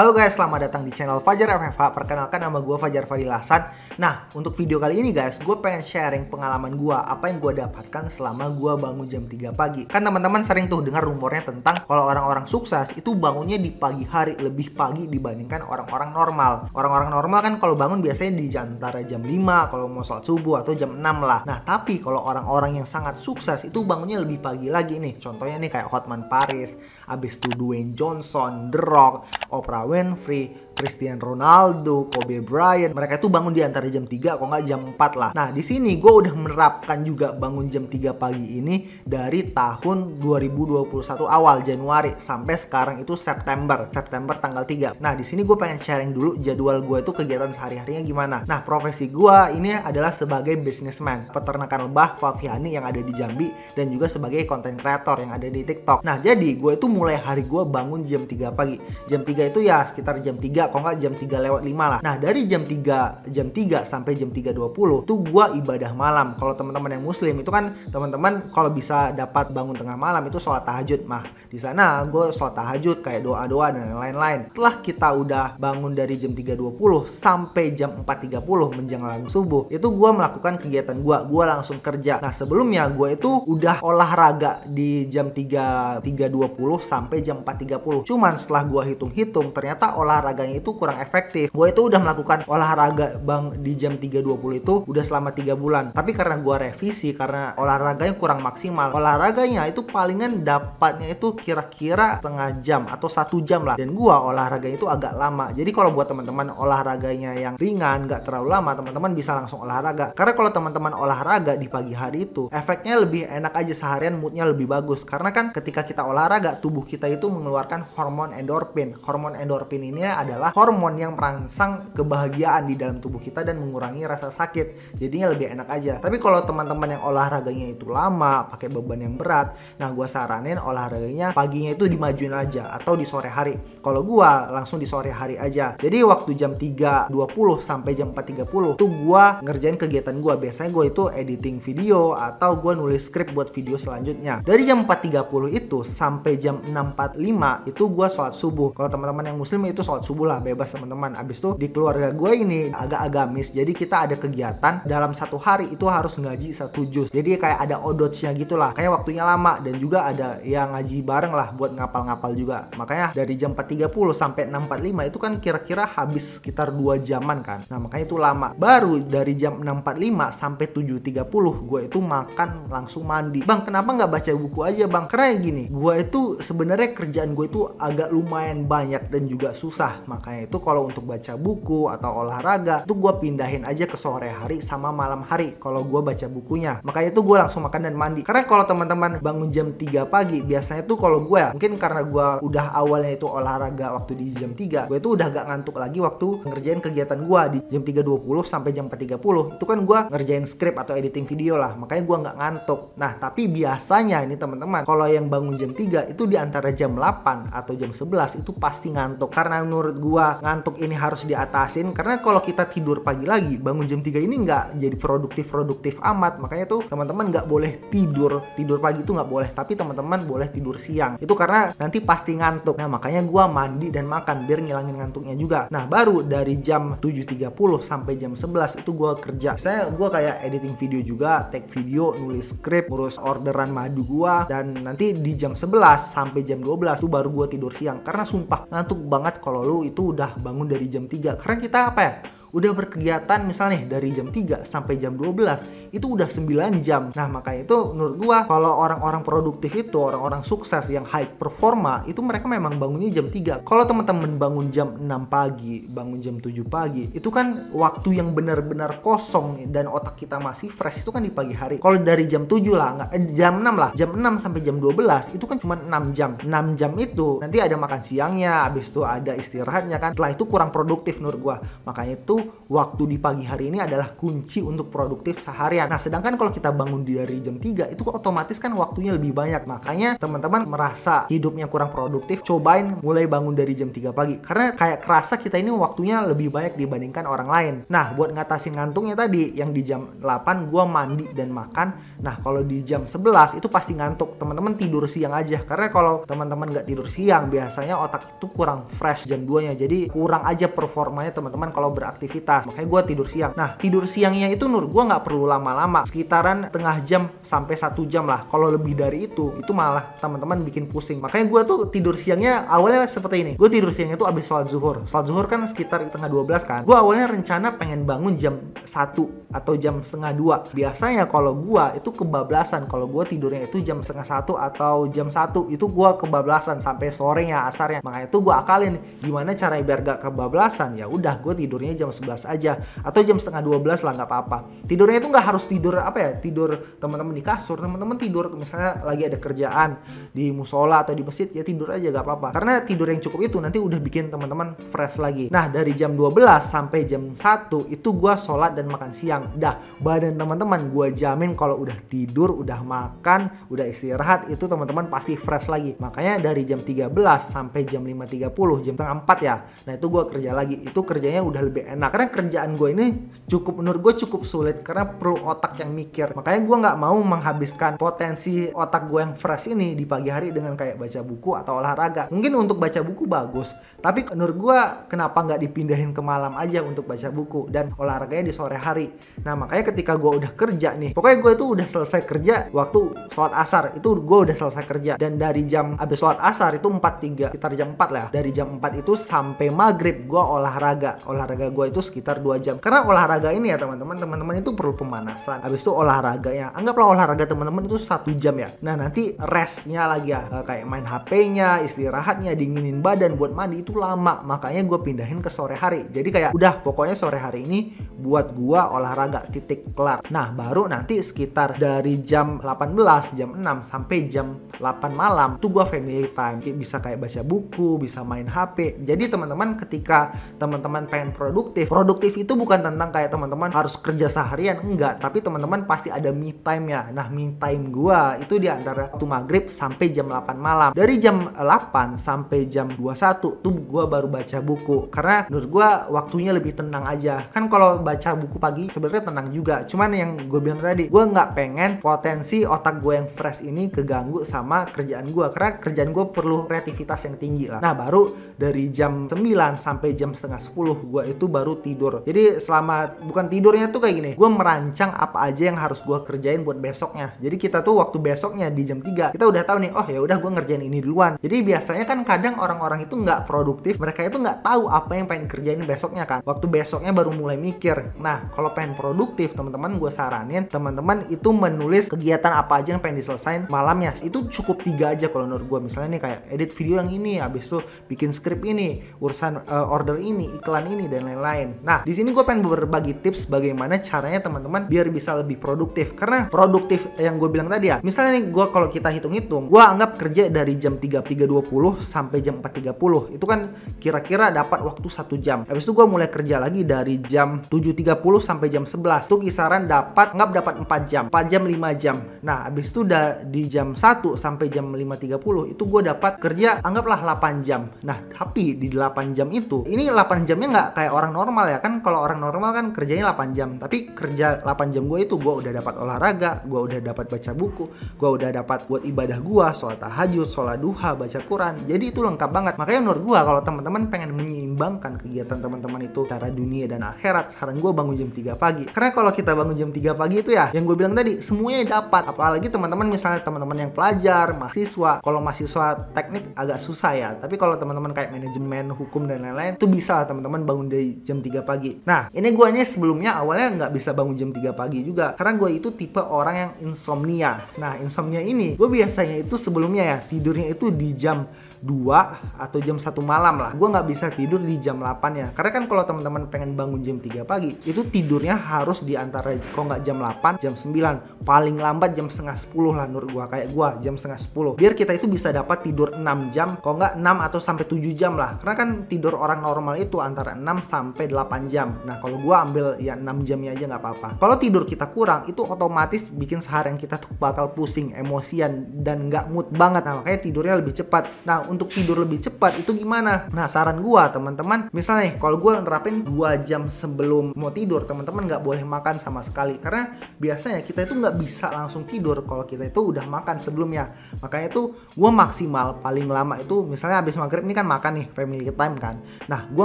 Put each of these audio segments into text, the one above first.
Halo guys, selamat datang di channel Fajar FFH. Perkenalkan nama gue Fajar Fadil Hasan. Nah, untuk video kali ini guys, gue pengen sharing pengalaman gue, apa yang gue dapatkan selama gue bangun jam 3 pagi. Kan teman-teman sering tuh dengar rumornya tentang kalau orang-orang sukses itu bangunnya di pagi hari, lebih pagi dibandingkan orang-orang normal. Orang-orang normal kan kalau bangun biasanya di antara jam 5, kalau mau sholat subuh atau jam 6 lah. Nah, tapi kalau orang-orang yang sangat sukses itu bangunnya lebih pagi lagi nih. Contohnya nih kayak Hotman Paris, abis itu Dwayne Johnson, The Rock, Oprah Winfrey, Cristiano Ronaldo, Kobe Bryant, mereka itu bangun di antara jam 3 kok nggak jam 4 lah. Nah, di sini gue udah menerapkan juga bangun jam 3 pagi ini dari tahun 2021 awal Januari sampai sekarang itu September, September tanggal 3. Nah, di sini gue pengen sharing dulu jadwal gue itu kegiatan sehari-harinya gimana. Nah, profesi gue ini adalah sebagai businessman, peternakan lebah Faviani yang ada di Jambi dan juga sebagai content creator yang ada di TikTok. Nah, jadi gue itu mulai hari gue bangun jam 3 pagi. Jam 3 itu ya sekitar jam 3 kok nggak jam 3 lewat 5 lah. Nah, dari jam 3 jam 3 sampai jam 3.20 tuh gua ibadah malam. Kalau teman-teman yang muslim itu kan teman-teman kalau bisa dapat bangun tengah malam itu sholat tahajud mah. Di sana gue sholat tahajud kayak doa-doa dan lain-lain. Setelah kita udah bangun dari jam 3.20 sampai jam 4.30 menjelang subuh, itu gua melakukan kegiatan gua. Gua langsung kerja. Nah, sebelumnya gue itu udah olahraga di jam 3 3.20 sampai jam 4.30. Cuman setelah gua hitung-hitung ternyata olahraganya itu kurang efektif. Gue itu udah melakukan olahraga bang di jam 3.20 itu udah selama 3 bulan. Tapi karena gue revisi karena olahraganya kurang maksimal. Olahraganya itu palingan dapatnya itu kira-kira setengah jam atau satu jam lah. Dan gue olahraganya itu agak lama. Jadi kalau buat teman-teman olahraganya yang ringan, gak terlalu lama, teman-teman bisa langsung olahraga. Karena kalau teman-teman olahraga di pagi hari itu, efeknya lebih enak aja seharian moodnya lebih bagus. Karena kan ketika kita olahraga, tubuh kita itu mengeluarkan hormon endorfin. Hormon endorfin ini adalah hormon yang merangsang kebahagiaan di dalam tubuh kita dan mengurangi rasa sakit. Jadinya lebih enak aja. Tapi kalau teman-teman yang olahraganya itu lama, pakai beban yang berat, nah gue saranin olahraganya paginya itu dimajuin aja atau di sore hari. Kalau gue langsung di sore hari aja. Jadi waktu jam 3.20 sampai jam 4.30 tuh gue ngerjain kegiatan gue. Biasanya gue itu editing video atau gue nulis skrip buat video selanjutnya. Dari jam 4.30 itu sampai jam 6.45 itu gue sholat subuh. Kalau teman-teman yang muslim itu sholat subuh lah bebas teman-teman. Abis itu di keluarga gue ini agak agamis. Jadi kita ada kegiatan dalam satu hari itu harus ngaji satu juz. Jadi kayak ada odotsnya gitu lah. Kayak waktunya lama dan juga ada yang ngaji bareng lah buat ngapal-ngapal juga. Makanya dari jam 4.30 sampai 6.45 itu kan kira-kira habis sekitar 2 jaman kan. Nah makanya itu lama. Baru dari jam 6.45 sampai 7.30 gue itu makan langsung mandi. Bang kenapa nggak baca buku aja bang? Karena gini, gue itu sebenarnya kerjaan gue itu agak lumayan banyak dan juga susah. Makanya itu kalau untuk baca buku atau olahraga itu gue pindahin aja ke sore hari sama malam hari kalau gue baca bukunya. Makanya itu gue langsung makan dan mandi. Karena kalau teman-teman bangun jam 3 pagi biasanya tuh kalau gue mungkin karena gue udah awalnya itu olahraga waktu di jam 3 gue itu udah gak ngantuk lagi waktu ngerjain kegiatan gue di jam 3.20 sampai jam 4.30 itu kan gue ngerjain skrip atau editing video lah makanya gue nggak ngantuk nah tapi biasanya ini teman-teman kalau yang bangun jam 3 itu di antara jam 8 atau jam 11 itu pasti ngantuk karena menurut gue ngantuk ini harus diatasin. Karena kalau kita tidur pagi lagi bangun jam 3 ini nggak jadi produktif-produktif amat. Makanya tuh teman-teman nggak boleh tidur. Tidur pagi itu nggak boleh tapi teman-teman boleh tidur siang. Itu karena nanti pasti ngantuk. Nah makanya gue mandi dan makan biar ngilangin ngantuknya juga. Nah baru dari jam 7.30 sampai jam 11 itu gue kerja. Saya gue kayak editing video juga take video nulis skrip ngurus orderan madu gue dan nanti di jam 11 sampai jam 12 tuh baru gue tidur siang. Karena sumpah ngantuk banget kalau lu itu udah bangun dari jam 3 karena kita apa ya udah berkegiatan misalnya dari jam 3 sampai jam 12 itu udah 9 jam. Nah makanya itu menurut gua kalau orang-orang produktif itu orang-orang sukses yang high performa itu mereka memang bangunnya jam 3 kalau teman-teman bangun jam 6 pagi bangun jam 7 pagi itu kan waktu yang benar-benar kosong dan otak kita masih fresh itu kan di pagi hari. Kalau dari jam 7 lah nggak eh, jam 6 lah jam 6 sampai jam 12 itu kan cuma 6 jam. 6 jam itu nanti ada makan siangnya habis itu ada istirahatnya kan. Setelah itu kurang produktif menurut gua. Makanya itu waktu di pagi hari ini adalah kunci untuk produktif seharian. Nah, sedangkan kalau kita bangun dari jam 3 itu otomatis kan waktunya lebih banyak. Makanya teman-teman merasa hidupnya kurang produktif, cobain mulai bangun dari jam 3 pagi. Karena kayak kerasa kita ini waktunya lebih banyak dibandingkan orang lain. Nah, buat ngatasin ngantuknya tadi yang di jam 8 gua mandi dan makan. Nah, kalau di jam 11 itu pasti ngantuk. Teman-teman tidur siang aja. Karena kalau teman-teman nggak tidur siang, biasanya otak itu kurang fresh jam 2-nya. Jadi kurang aja performanya teman-teman kalau beraktivitas. Makanya gue tidur siang. Nah, tidur siangnya itu nur gue nggak perlu lama-lama. Sekitaran tengah jam sampai satu jam lah. Kalau lebih dari itu, itu malah teman-teman bikin pusing. Makanya gue tuh tidur siangnya awalnya seperti ini. Gue tidur siangnya tuh abis sholat zuhur. Sholat zuhur kan sekitar tengah 12 kan. Gue awalnya rencana pengen bangun jam 1 atau jam setengah 2. Biasanya kalau gue itu kebablasan. Kalau gue tidurnya itu jam setengah satu atau jam satu itu gue kebablasan sampai sorenya asarnya. Makanya itu gue akalin gimana cara biar gak kebablasan. Ya udah gue tidurnya jam 11 aja atau jam setengah 12 lah nggak apa-apa. Tidurnya itu nggak harus tidur apa ya? Tidur teman-teman di kasur, teman-teman tidur misalnya lagi ada kerjaan di musola atau di masjid ya tidur aja gak apa-apa. Karena tidur yang cukup itu nanti udah bikin teman-teman fresh lagi. Nah, dari jam 12 sampai jam 1 itu gue sholat dan makan siang. Dah, badan teman-teman gue jamin kalau udah tidur, udah makan, udah istirahat itu teman-teman pasti fresh lagi. Makanya dari jam 13 sampai jam 5.30, jam tengah 4 ya. Nah, itu gue kerja lagi. Itu kerjanya udah lebih enak. Karena kerjaan gue ini cukup menurut gue cukup sulit karena perlu otak yang mikir. Makanya gue nggak mau menghabiskan potensi otak gue yang fresh ini di pagi hari dengan kayak baca buku atau olahraga. Mungkin untuk baca buku bagus, tapi menurut gue kenapa nggak dipindahin ke malam aja untuk baca buku dan olahraganya di sore hari. Nah makanya ketika gue udah kerja nih, pokoknya gue itu udah selesai kerja waktu sholat asar itu gue udah selesai kerja dan dari jam habis sholat asar itu 4.3 sekitar jam 4 lah. Dari jam 4 itu sampai maghrib gue olahraga. Olahraga gue itu sekitar 2 jam. Karena olahraga ini ya teman-teman, teman-teman itu perlu pemanasan. Habis itu olahraganya, anggaplah olahraga teman-teman itu satu jam ya. Nah nanti restnya lagi ya, kayak main HP-nya, istirahatnya, dinginin badan buat mandi itu lama. Makanya gue pindahin ke sore hari. Jadi kayak udah pokoknya sore hari ini buat gue olahraga titik kelar. Nah baru nanti sekitar dari jam 18, jam 6 sampai jam 8 malam tuh gue family time. Bisa kayak baca buku, bisa main HP. Jadi teman-teman ketika teman-teman pengen produktif, produktif itu bukan tentang kayak teman-teman harus kerja seharian, enggak. Tapi teman-teman pasti ada me time ya. Nah me time gue itu di antara waktu maghrib sampai jam 8 malam. Dari jam 8 sampai jam 21 tuh gue baru baca buku. Karena menurut gue waktunya lebih tenang aja. Kan kalau baca buku pagi sebenarnya tenang juga. Cuman yang gue bilang tadi, gue nggak pengen potensi otak gue yang fresh ini keganggu sama kerjaan gue. Karena kerjaan gue perlu kreativitas yang tinggi lah. Nah baru dari jam 9 sampai jam setengah 10 gue itu baru tidur. Jadi selama bukan tidurnya tuh kayak gini, gue merancang apa aja yang harus gue kerjain buat besoknya. Jadi kita tuh waktu besoknya di jam 3 kita udah tahu nih, oh ya udah gue ngerjain ini duluan. Jadi biasanya kan kadang orang-orang itu nggak produktif, mereka itu nggak tahu apa yang pengen kerjain besoknya kan. Waktu besoknya baru mulai mikir. Nah kalau pengen produktif teman-teman gue saranin teman-teman itu menulis kegiatan apa aja yang pengen diselesain malamnya. Itu cukup tiga aja kalau menurut gue. Misalnya nih kayak edit video yang ini, habis itu bikin skrip ini, urusan uh, order ini, iklan ini dan lain-lain. Nah di sini gue pengen berbagi tips bagaimana caranya teman-teman biar bisa lebih produktif. Karena produktif yang gue bilang tadi ya, misalnya nih gue kalau kita hitung-hitung, gue anggap kerja dari jam 3 3.20 sampai jam 4.30 itu kan kira-kira dapat waktu satu jam. Habis itu gue mulai kerja lagi dari jam 7.30 sampai jam 11 itu kisaran dapat anggap dapat 4 jam, 4 jam 5 jam. Nah habis itu udah di jam 1 sampai jam 5.30 itu gue dapat kerja anggaplah 8 jam. Nah tapi di 8 jam itu ini 8 jamnya nggak kayak orang normal ya? Kan kalau orang normal kan kerjanya 8 jam. Tapi kerja 8 jam gue itu gue udah dapat olahraga gue udah dapat baca buku gue udah dapat buat ibadah gue sholat tahajud sholat duha baca Quran. Jadi itu lengkap banget. Makanya menurut gue kalau teman-teman pengen menyeimbangkan kegiatan teman-teman itu cara dunia dan akhirat saran gue bangun jam 3 pagi. Karena kalau kita bangun jam 3 pagi itu ya yang gue bilang tadi semuanya dapat. Apalagi teman-teman misalnya teman-teman yang pelajar mahasiswa kalau mahasiswa teknik agak susah ya. Tapi kalau teman-teman kayak manajemen hukum dan lain-lain itu bisa teman-teman bangun dari jam 3 pagi. Nah ini gue ini sebelumnya awalnya nggak bisa bangun jam 3 pagi juga. Karena gue itu tipe orang yang insomnia. Nah insomnia ini gue biasanya itu sebelumnya ya tidurnya itu di jam 2 atau jam 1 malam lah. Gue nggak bisa tidur di jam 8 ya. Karena kan kalau teman-teman pengen bangun jam 3 pagi, itu tidurnya harus di antara kalau nggak jam 8, jam 9, paling lambat jam setengah 10 lah menurut gue. Kayak gue jam setengah 10. Biar kita itu bisa dapat tidur 6 jam, kalau nggak 6 atau sampai 7 jam lah. Karena kan tidur orang normal itu antara 6 sampai 8 jam. Nah kalau gue ambil ya 6 jamnya aja nggak apa-apa. Kalau tidur kita kurang, itu otomatis bikin seharian kita tuh bakal pusing, emosian, dan nggak mood banget. Nah makanya tidurnya lebih cepat. Nah untuk tidur lebih cepat itu gimana? Nah saran gue teman-teman, misalnya kalau gue nerapin 2 jam sebelum mau tidur, teman-teman nggak boleh makan sama sekali. Karena biasanya kita itu nggak bisa langsung tidur kalau kita itu udah makan sebelumnya. Makanya itu gue maksimal paling lama itu misalnya habis maghrib ini kan makan nih family time kan. Nah gue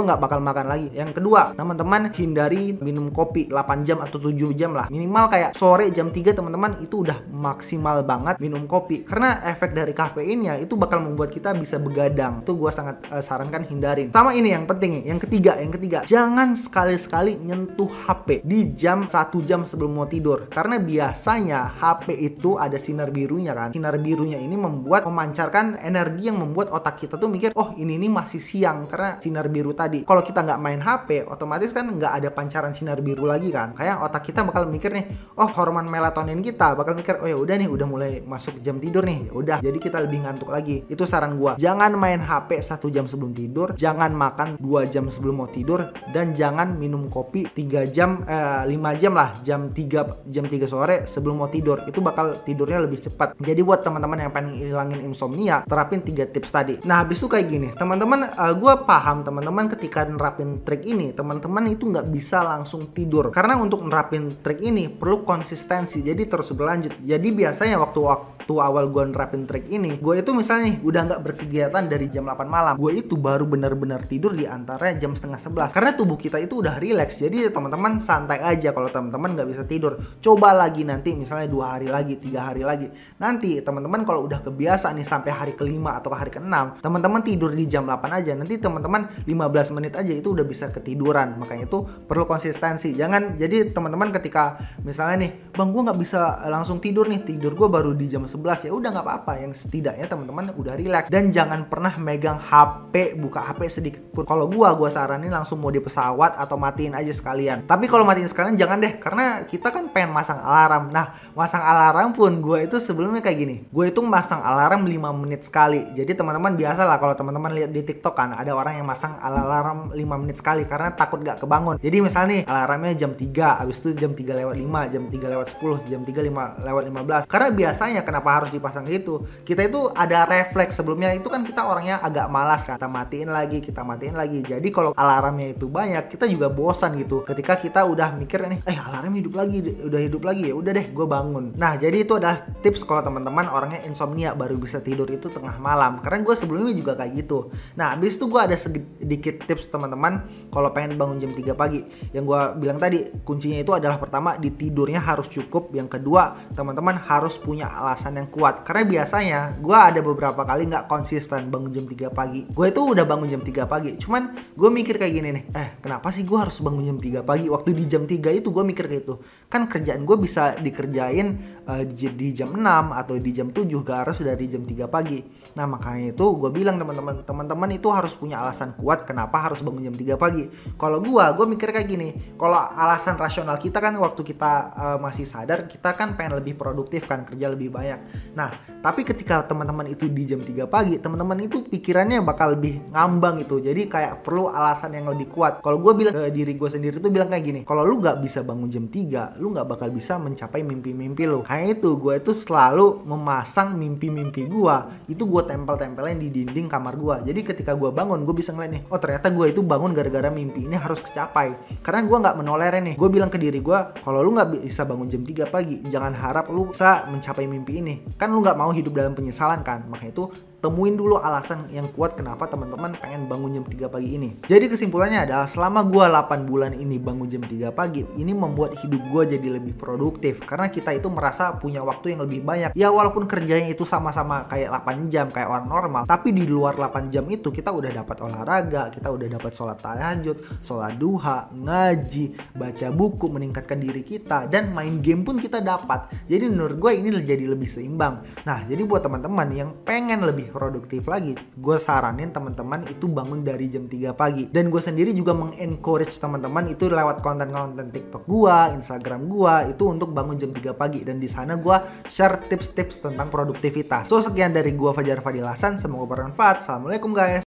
nggak bakal makan lagi. Yang kedua teman-teman hindari minum kopi 8 jam atau 7 jam lah. Minimal kayak sore jam 3 teman-teman itu udah maksimal banget minum kopi. Karena efek dari kafeinnya itu bakal membuat kita bisa begadang. Itu gue sangat uh, sarankan hindarin. Sama ini yang penting nih, yang ketiga, yang ketiga, jangan sekali-sekali nyentuh HP di jam satu jam sebelum mau tidur. Karena biasanya HP itu ada sinar birunya kan. Sinar birunya ini membuat memancarkan energi yang membuat otak kita tuh mikir, oh ini ini masih siang karena sinar biru tadi. Kalau kita nggak main HP, otomatis kan nggak ada pancaran sinar biru lagi kan. Kayak otak kita bakal mikir nih, oh hormon melatonin kita bakal mikir, oh ya udah nih, udah mulai masuk jam tidur nih. Udah, jadi kita lebih ngantuk lagi. Itu saran gua. Jangan main HP satu jam sebelum tidur, jangan makan dua jam sebelum mau tidur, dan jangan minum kopi 3 jam, eh, 5 jam lah, jam 3 jam 3 sore sebelum mau tidur. Itu bakal tidurnya lebih cepat. Jadi buat teman-teman yang pengen hilangin insomnia, terapin tiga tips tadi. Nah, habis itu kayak gini, teman-teman, uh, gue paham teman-teman ketika nerapin trik ini, teman-teman itu nggak bisa langsung tidur. Karena untuk nerapin trik ini perlu konsistensi, jadi terus berlanjut. Jadi biasanya waktu waktu awal gue nerapin trik ini, gue itu misalnya nih udah nggak berkegiatan dari jam 8 malam, gue itu baru benar-benar tidur di antara jam setengah 11. Karena tubuh kita itu udah relax, jadi teman-teman santai aja kalau teman-teman nggak bisa tidur. Coba lagi nanti misalnya dua hari lagi, tiga hari lagi. Nanti teman-teman kalau udah kebiasaan nih sampai hari kelima atau hari keenam, teman-teman tidur di jam 8 aja. Nanti teman-teman 15 menit aja itu udah bisa ketiduran. Makanya itu perlu konsistensi. Jangan jadi teman-teman ketika misalnya nih, bang gue nggak bisa langsung tidur nih, tidur gue baru di jam 11 ya udah nggak apa-apa. Yang setidaknya teman-teman udah relax dan jangan pernah megang HP, buka HP sedikit pun. Kalau gue, gue saranin langsung mau di pesawat atau matiin aja sekalian. Tapi kalau matiin sekalian jangan deh, karena kita kan pengen masang alarm. Nah, masang alarm pun gue itu sebelumnya kayak gini. Gue itu masang alarm 5 menit sekali. Jadi teman-teman biasa lah kalau teman-teman lihat di TikTok kan ada orang yang masang alarm 5 menit sekali karena takut gak kebangun. Jadi misalnya nih alarmnya jam 3, habis itu jam 3 lewat 5, jam 3 lewat 10, jam 3 5 lewat 15. Karena biasanya kenapa harus dipasang gitu? Kita itu ada refleks sebelumnya itu kan kita orangnya agak malas kan. Kita matiin lagi, kita matiin lagi. Jadi kalau alarmnya itu banyak, kita juga bosan gitu. Ketika kita udah mikir nih, eh alarm hidup lagi, udah hidup lagi ya, udah deh gue bangun. Nah jadi itu adalah tips kalau teman-teman orangnya insomnia baru bisa tidur itu tengah malam. Karena gue sebelumnya juga kayak gitu. Nah habis itu gue ada sedikit tips teman-teman kalau pengen bangun jam 3 pagi. Yang gue bilang tadi kuncinya itu adalah pertama di tidurnya harus cukup. Yang kedua teman-teman harus punya alasan yang kuat. Karena biasanya gue ada beberapa kali nggak konsisten bangun jam 3 pagi. Gue itu udah bangun jam 3 pagi. Cuman gue mikir kayak gini nih, eh kenapa sih gue harus bangun jam 3 pagi? Waktu di jam 3 itu gue mikir kayak itu. Kan kerjaan gue bisa dikerjain uh, di, jam 6 atau di jam 7 gak harus dari jam 3 pagi. Nah makanya itu gue bilang teman-teman, teman-teman itu harus punya alasan kuat kenapa harus bangun jam 3 pagi. Kalau gue, gue mikir kayak gini, kalau alasan rasional kita kan waktu kita uh, masih sadar kita kan pengen lebih produktif kan kerja lebih banyak. Nah tapi ketika teman-teman itu di jam 3 pagi, teman-teman itu pikirannya bakal lebih ngambang itu. Jadi kayak perlu alasan yang lebih kuat. Kalau gue bilang ke diri gue sendiri tuh bilang kayak gini, kalau lu gak bisa bangun jam 3, lu gak bakal bisa mencapai mimpi-mimpi lu. Kayak itu gue itu selalu memasang mimpi-mimpi gue itu gue tempel-tempelin di dinding kamar gue jadi ketika gue bangun gue bisa ngeliat nih oh ternyata gue itu bangun gara-gara mimpi ini harus kecapai. Karena gue nggak menolerir nih. Gue bilang ke diri gue kalau lu nggak bisa bangun jam 3 pagi jangan harap lu bisa mencapai mimpi ini. Kan lu nggak mau hidup dalam penyesalan kan? Makanya itu temuin dulu alasan yang kuat kenapa teman-teman pengen bangun jam 3 pagi ini. Jadi kesimpulannya adalah selama gue 8 bulan ini bangun jam 3 pagi, ini membuat hidup gue jadi lebih produktif karena kita itu merasa punya waktu yang lebih banyak. Ya walaupun kerjanya itu sama-sama kayak 8 jam kayak orang normal, tapi di luar 8 jam itu kita udah dapat olahraga, kita udah dapat sholat tahajud, sholat duha, ngaji, baca buku, meningkatkan diri kita dan main game pun kita dapat. Jadi menurut gue ini jadi lebih seimbang. Nah, jadi buat teman-teman yang pengen lebih produktif lagi, gue saranin teman-teman itu bangun dari jam 3 pagi. Dan gue sendiri juga mengencourage teman-teman itu lewat konten-konten TikTok gue, Instagram gue itu untuk bangun jam 3 pagi. Dan di sana gue share tips-tips tentang produktivitas. So sekian dari gue Fajar Fadil Hasan, semoga bermanfaat. Assalamualaikum guys.